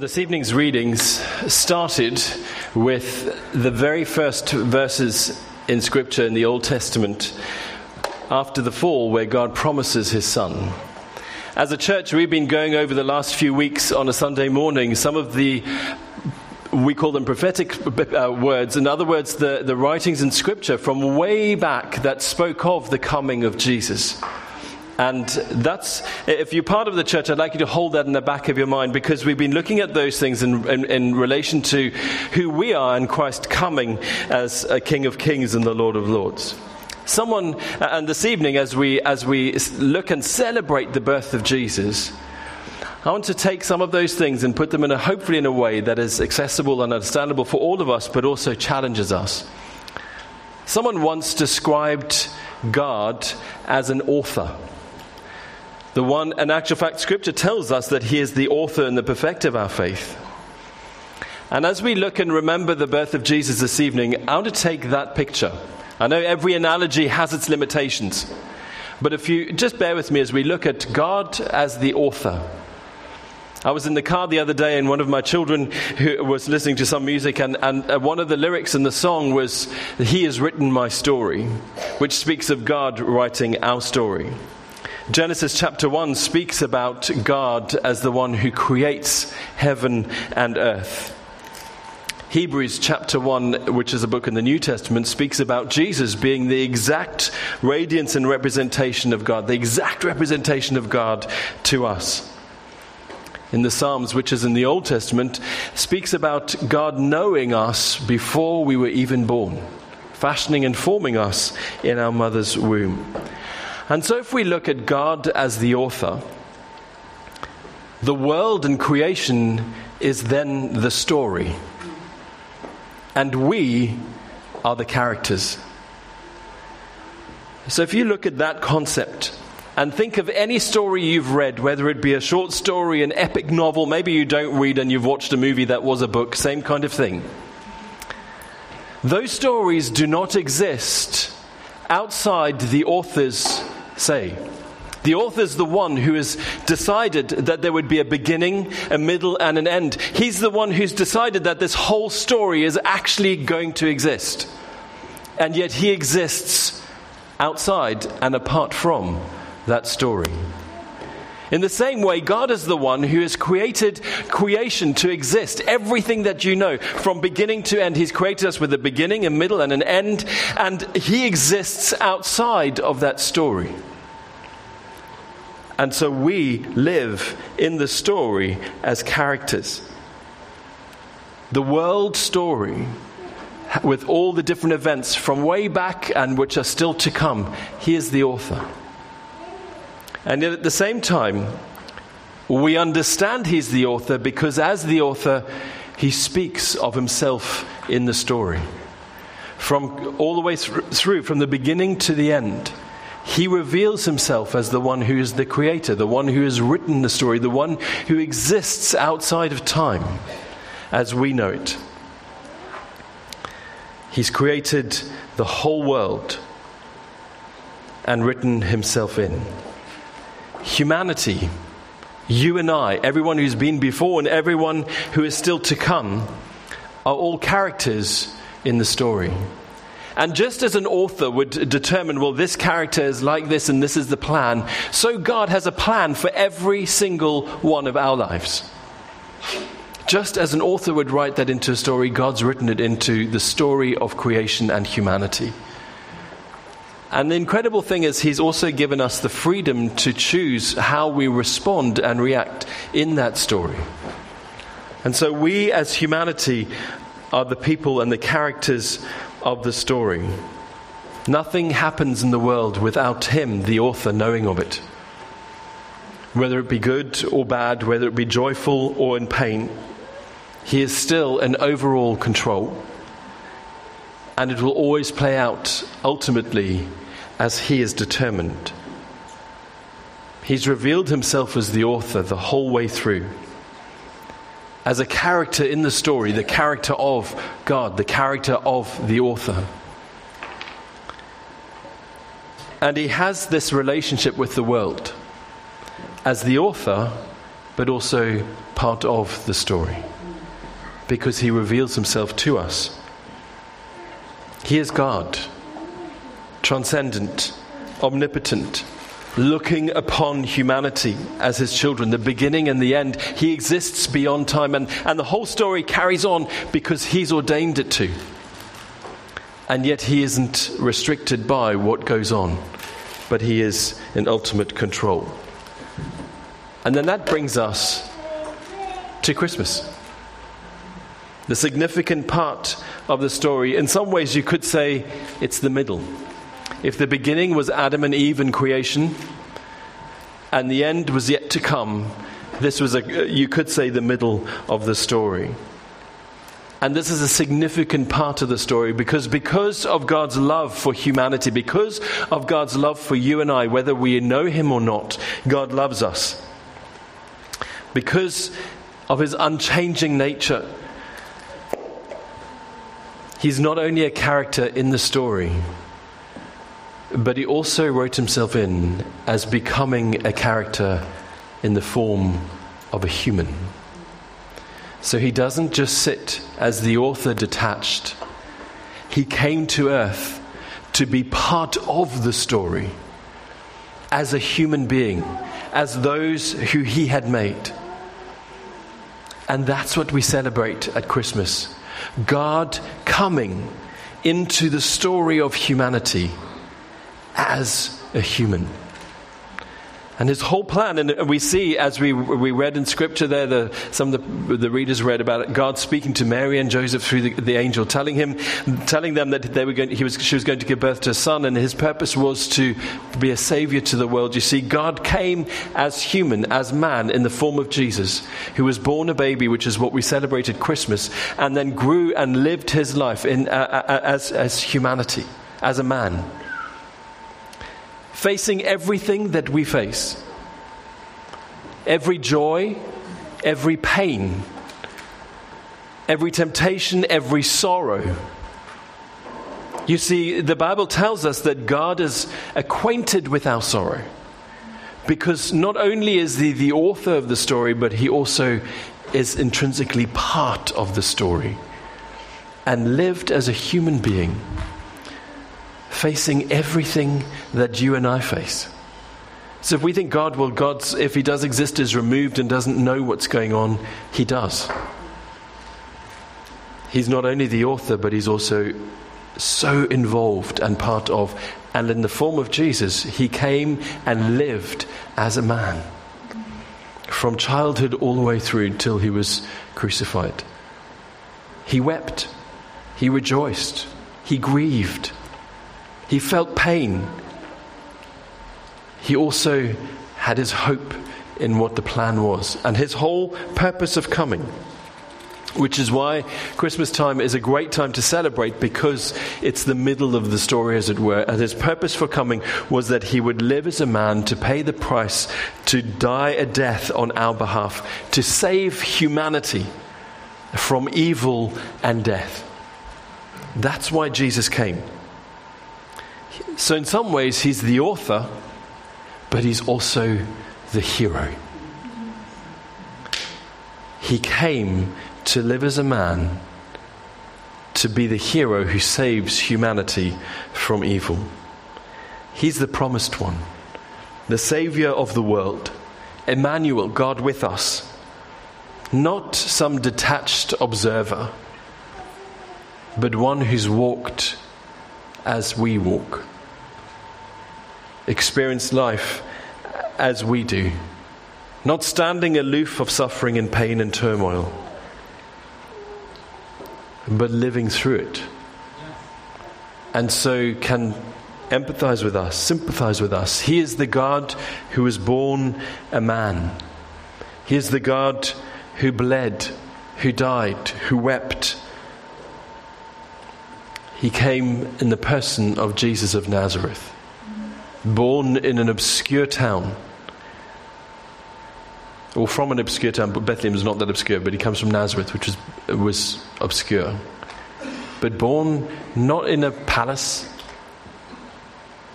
This evening's readings started with the very first verses in Scripture in the Old Testament after the fall, where God promises His Son. As a church, we've been going over the last few weeks on a Sunday morning some of the we call them prophetic uh, words. In other words, the, the writings in Scripture from way back that spoke of the coming of Jesus. And that's, if you're part of the church, I'd like you to hold that in the back of your mind because we've been looking at those things in, in, in relation to who we are in Christ coming as a King of Kings and the Lord of Lords. Someone, uh, and this evening, as we, as we look and celebrate the birth of Jesus, I want to take some of those things and put them in a, hopefully in a way that is accessible and understandable for all of us, but also challenges us. Someone once described God as an author. The one, in actual fact, Scripture tells us that He is the author and the perfecter of our faith. And as we look and remember the birth of Jesus this evening, I want to take that picture. I know every analogy has its limitations, but if you just bear with me as we look at God as the author. I was in the car the other day, and one of my children who was listening to some music, and, and uh, one of the lyrics in the song was, He has written my story, which speaks of God writing our story. Genesis chapter 1 speaks about God as the one who creates heaven and earth. Hebrews chapter 1, which is a book in the New Testament, speaks about Jesus being the exact radiance and representation of God, the exact representation of God to us. In the Psalms, which is in the Old Testament, speaks about God knowing us before we were even born, fashioning and forming us in our mother's womb. And so, if we look at God as the author, the world and creation is then the story, and we are the characters. So, if you look at that concept and think of any story you've read, whether it be a short story, an epic novel, maybe you don't read and you've watched a movie that was a book, same kind of thing. Those stories do not exist outside the author's say. The author is the one who has decided that there would be a beginning, a middle, and an end. He's the one who's decided that this whole story is actually going to exist. And yet he exists outside and apart from that story. In the same way, God is the one who has created creation to exist. Everything that you know, from beginning to end, He's created us with a beginning, a middle, and an end, and He exists outside of that story. And so we live in the story as characters. The world story, with all the different events from way back and which are still to come, he is the author. And yet at the same time, we understand he's the author because as the author, he speaks of himself in the story. From all the way through, from the beginning to the end he reveals himself as the one who is the creator, the one who has written the story, the one who exists outside of time as we know it. He's created the whole world and written himself in. Humanity, you and I, everyone who's been before and everyone who is still to come, are all characters in the story. And just as an author would determine, well, this character is like this and this is the plan, so God has a plan for every single one of our lives. Just as an author would write that into a story, God's written it into the story of creation and humanity. And the incredible thing is, He's also given us the freedom to choose how we respond and react in that story. And so, we as humanity are the people and the characters of the story. Nothing happens in the world without him, the author, knowing of it. Whether it be good or bad, whether it be joyful or in pain, he is still in overall control. And it will always play out ultimately as he is determined. He's revealed himself as the author the whole way through as a character in the story, the character of God, the character of the author. And he has this relationship with the world as the author, but also part of the story because he reveals himself to us. He is God, transcendent, omnipotent, looking upon humanity as his children, the beginning and the end. He exists beyond time, and, and the whole story carries on because he's ordained it to. And yet he isn't restricted by what goes on, but he is in ultimate control. And then that brings us to Christmas. The significant part of the story, in some ways, you could say it's the middle. If the beginning was Adam and Eve and creation, and the end was yet to come, this was, a, you could say, the middle of the story. And this is a significant part of the story because, because of God's love for humanity, because of God's love for you and I, whether we know Him or not, God loves us. Because of His unchanging nature, He's not only a character in the story, but he also wrote himself in as becoming a character in the form of a human. So he doesn't just sit as the author detached, he came to earth to be part of the story as a human being, as those who he had made. And that's what we celebrate at Christmas God coming into the story of humanity as a human. And his whole plan, and we see as we, we read in scripture there, the, some of the, the readers read about it, God speaking to Mary and Joseph through the, the angel, telling him, telling them that they were going, he was, she was going to give birth to a son, and his purpose was to be a savior to the world. You see, God came as human, as man, in the form of Jesus, who was born a baby, which is what we celebrated Christmas, and then grew and lived his life in, uh, uh as, as humanity, as a man facing everything that we face every joy, every pain, every temptation, every sorrow. You see, the Bible tells us that God is acquainted with our sorrow because not only is he the author of the story, but he also is intrinsically part of the story and lived as a human being facing everything that you and I face. So if we think God, well, God's, if He does exist, is removed and doesn't know what's going on, He does. He's not only the author, but He's also so involved and part of. And in the form of Jesus, He came and lived as a man from childhood all the way through till He was crucified. He wept, He rejoiced, He grieved. He felt pain. He also had his hope in what the plan was and his whole purpose of coming. Which is why Christmas time is a great time to celebrate because it's the middle of the story, as it were. And his purpose for coming was that he would live as a man to pay the price, to die a death on our behalf, to save humanity from evil and death. That's why Jesus came. So, in some ways, he's the author, but he's also the hero. He came to live as a man, to be the hero who saves humanity from evil. He's the promised one, the Savior of the world, Emmanuel, God with us, not some detached observer, but one who's walked as we walk experience life as we do, not standing aloof of suffering and pain and turmoil, but living through it. And so can empathize with us, sympathize with us. He is the God who was born a man. He is the God who bled, who died, who wept. He came in the person of Jesus of Nazareth born in an obscure town, or from an obscure town, but Bethlehem is not that obscure, but he comes from Nazareth, which was, was obscure. But born not in a palace,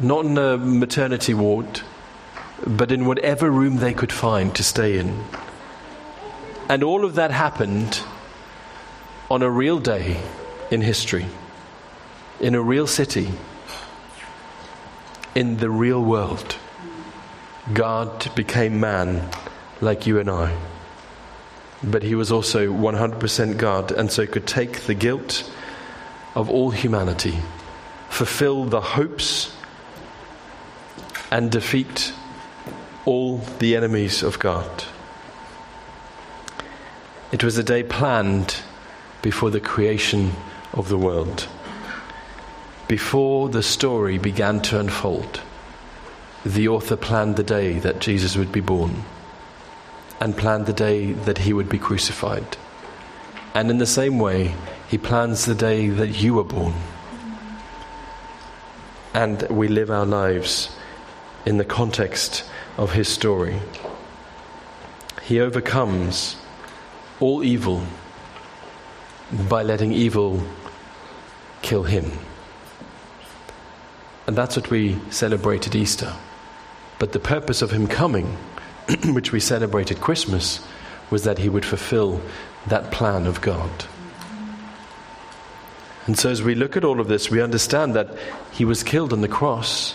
not in a maternity ward, but in whatever room they could find to stay in. And all of that happened on a real day in history, in a real city, in the real world. God became man like you and I. But he was also 100% God, and so could take the guilt of all humanity, fulfill the hopes, and defeat all the enemies of God. It was a day planned before the creation of the world, before the story began to unfold. The author planned the day that Jesus would be born and planned the day that he would be crucified. And in the same way, he plans the day that you were born. And we live our lives in the context of his story. He overcomes all evil by letting evil kill him. And that's what we celebrate at Easter. But the purpose of him coming, which we celebrated Christmas, was that he would fulfill that plan of God. And so, as we look at all of this, we understand that he was killed on the cross,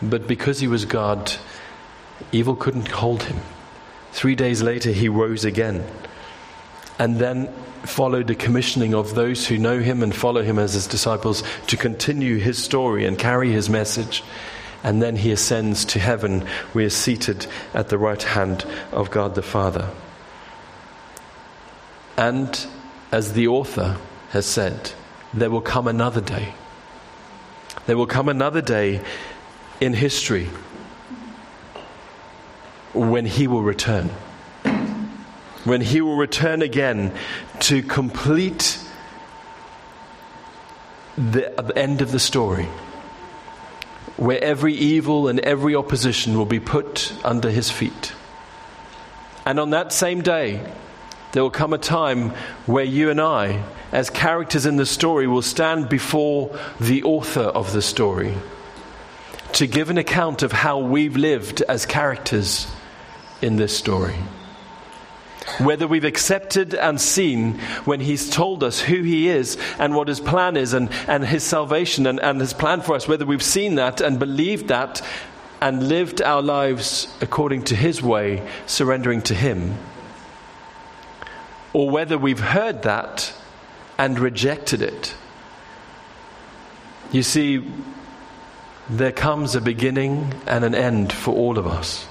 but because he was God, evil couldn't hold him. Three days later, he rose again and then followed the commissioning of those who know him and follow him as his disciples to continue his story and carry his message. And then he ascends to heaven. We are seated at the right hand of God the Father. And as the author has said, there will come another day. There will come another day in history when he will return when he will return again to complete the, end of the story, where every evil and every opposition will be put under his feet. And on that same day, there will come a time where you and I, as characters in the story, will stand before the author of the story to give an account of how we've lived as characters in this story whether we've accepted and seen when He's told us who He is and what His plan is and, and His salvation and, and His plan for us, whether we've seen that and believed that and lived our lives according to His way, surrendering to Him, or whether we've heard that and rejected it. You see, there comes a beginning and an end for all of us.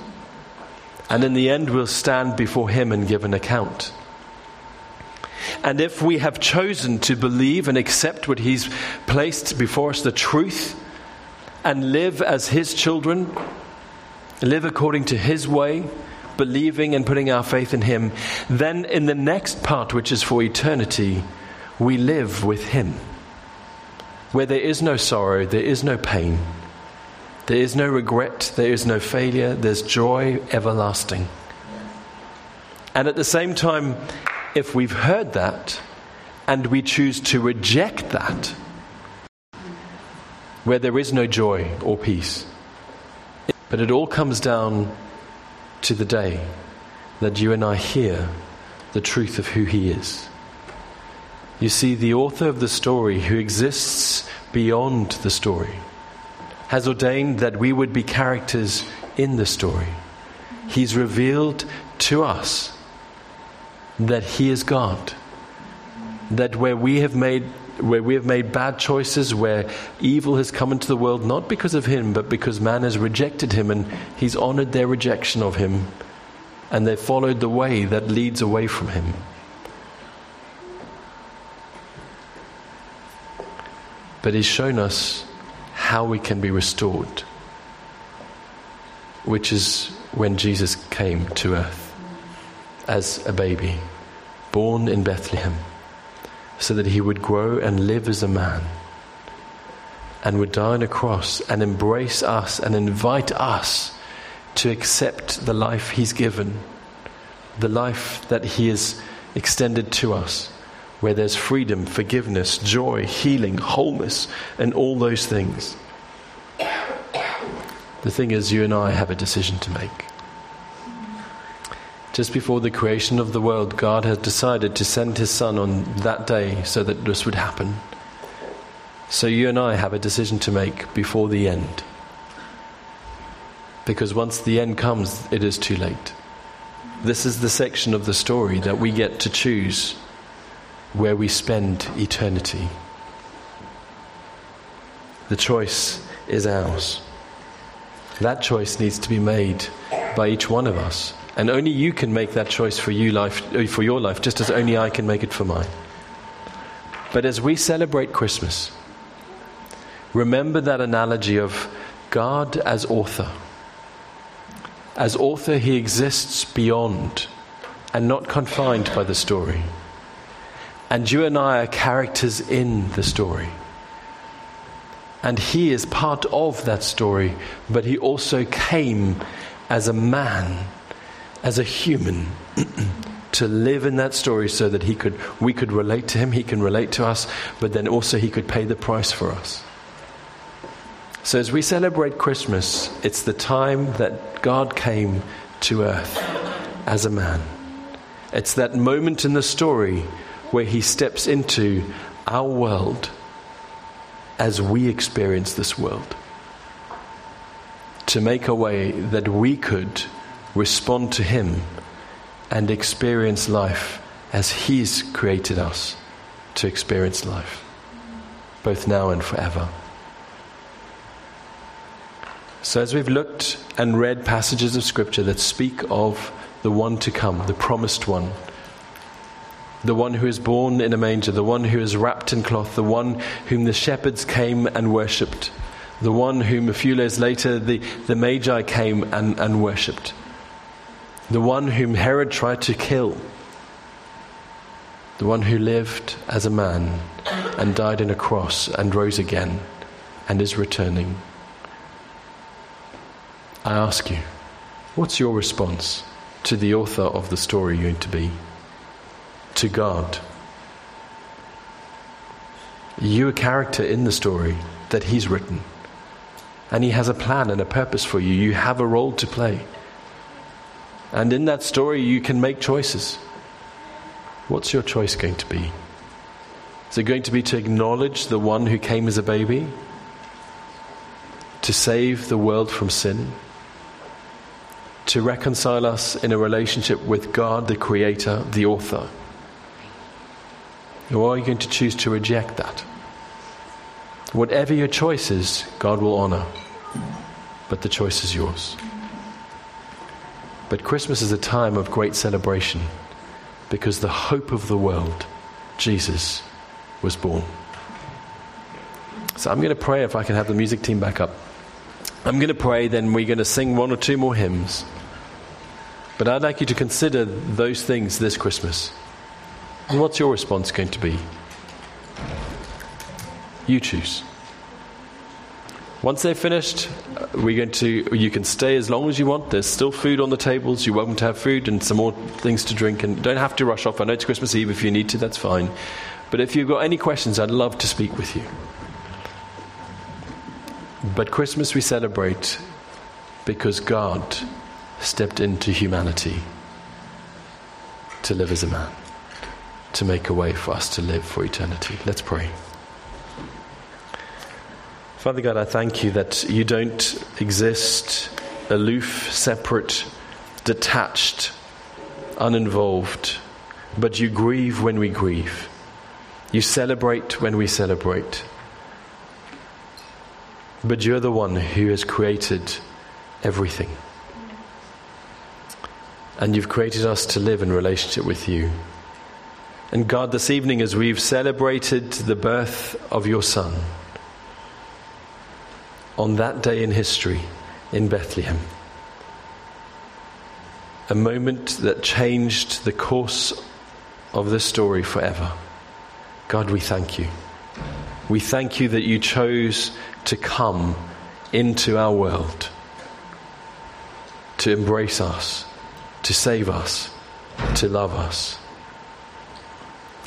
And in the end, we'll stand before Him and give an account. And if we have chosen to believe and accept what He's placed before us, the truth, and live as His children, live according to His way, believing and putting our faith in Him, then in the next part, which is for eternity, we live with Him. Where there is no sorrow, there is no pain there is no regret, there is no failure, there's joy everlasting. And at the same time, if we've heard that and we choose to reject that, where there is no joy or peace, but it all comes down to the day that you and I hear the truth of who He is. You see, the author of the story who exists beyond the story has ordained that we would be characters in the story. He's revealed to us that He is God. That where we have made where we have made bad choices, where evil has come into the world, not because of him, but because man has rejected him and he's honored their rejection of him, and they've followed the way that leads away from him. But he's shown us how we can be restored, which is when Jesus came to earth as a baby, born in Bethlehem, so that he would grow and live as a man and would die on a cross and embrace us and invite us to accept the life he's given, the life that he has extended to us where there's freedom, forgiveness, joy, healing, wholeness, and all those things. The thing is, you and I have a decision to make. Just before the creation of the world, God had decided to send His Son on that day so that this would happen. So you and I have a decision to make before the end. Because once the end comes, it is too late. This is the section of the story that we get to choose where we spend eternity. The choice is ours. That choice needs to be made by each one of us. And only you can make that choice for, you life, uh, for your life, just as only I can make it for mine. But as we celebrate Christmas, remember that analogy of God as author. As author, he exists beyond and not confined by the story. And you and I are characters in the story. And he is part of that story, but he also came as a man as a human to live in that story so that he could, we could relate to him, he can relate to us, but then also he could pay the price for us. So as we celebrate Christmas, it's the time that God came to earth as a man. It's that moment in the story where he steps into our world as we experience this world to make a way that we could respond to Him and experience life as He's created us to experience life, both now and forever. So, as we've looked and read passages of Scripture that speak of the one to come, the promised one, the one who is born in a manger, the one who is wrapped in cloth, the one whom the shepherds came and worshipped, the one whom a few days later the, the Magi came and, and worshipped the one whom Herod tried to kill, the one who lived as a man and died in a cross and rose again and is returning. I ask you, what's your response to the author of the story you going to be? To God. You a character in the story that He's written. And He has a plan and a purpose for you. You have a role to play. And in that story, you can make choices. What's your choice going to be? Is it going to be to acknowledge the one who came as a baby? To save the world from sin? To reconcile us in a relationship with God, the Creator, the Author? Or are you going to choose to reject that? Whatever your choice is, God will honor. But the choice is yours. But Christmas is a time of great celebration because the hope of the world, Jesus, was born. So I'm going to pray if I can have the music team back up. I'm going to pray, then we're going to sing one or two more hymns. But I'd like you to consider those things this Christmas. And what's your response going to be? You choose. Once they're finished, uh, we're going to. You can stay as long as you want. There's still food on the tables. You're welcome to have food and some more things to drink. And don't have to rush off. I know it's Christmas Eve. If you need to, that's fine. But if you've got any questions, I'd love to speak with you. But Christmas we celebrate because God stepped into humanity to live as a man, to make a way for us to live for eternity. Let's pray. Father God, I thank you that you don't exist aloof, separate, detached, uninvolved, but you grieve when we grieve. You celebrate when we celebrate. But you're the one who has created everything. And you've created us to live in relationship with you. And God, this evening, as we've celebrated the birth of your Son, on that day in history in Bethlehem. A moment that changed the course of this story forever. God, we thank you. We thank you that you chose to come into our world, to embrace us, to save us, to love us.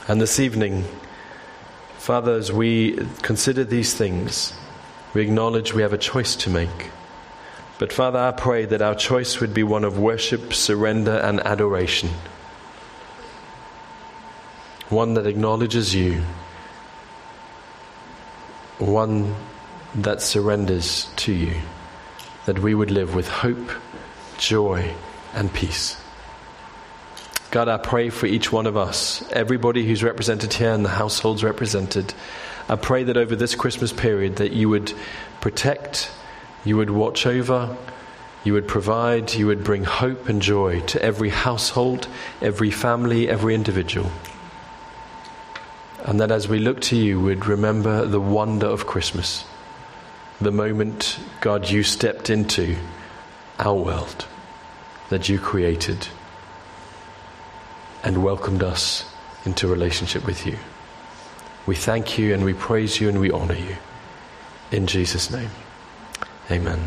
And this evening, Father, as we consider these things, we acknowledge we have a choice to make. But Father, I pray that our choice would be one of worship, surrender, and adoration. One that acknowledges you. One that surrenders to you. That we would live with hope, joy, and peace. God, I pray for each one of us, everybody who's represented here and the households represented. I pray that over this Christmas period that you would protect, you would watch over, you would provide, you would bring hope and joy to every household, every family, every individual. And that as we look to you, we'd remember the wonder of Christmas, the moment, God, you stepped into our world that you created and welcomed us into relationship with you. We thank you and we praise you and we honor you. In Jesus' name, amen.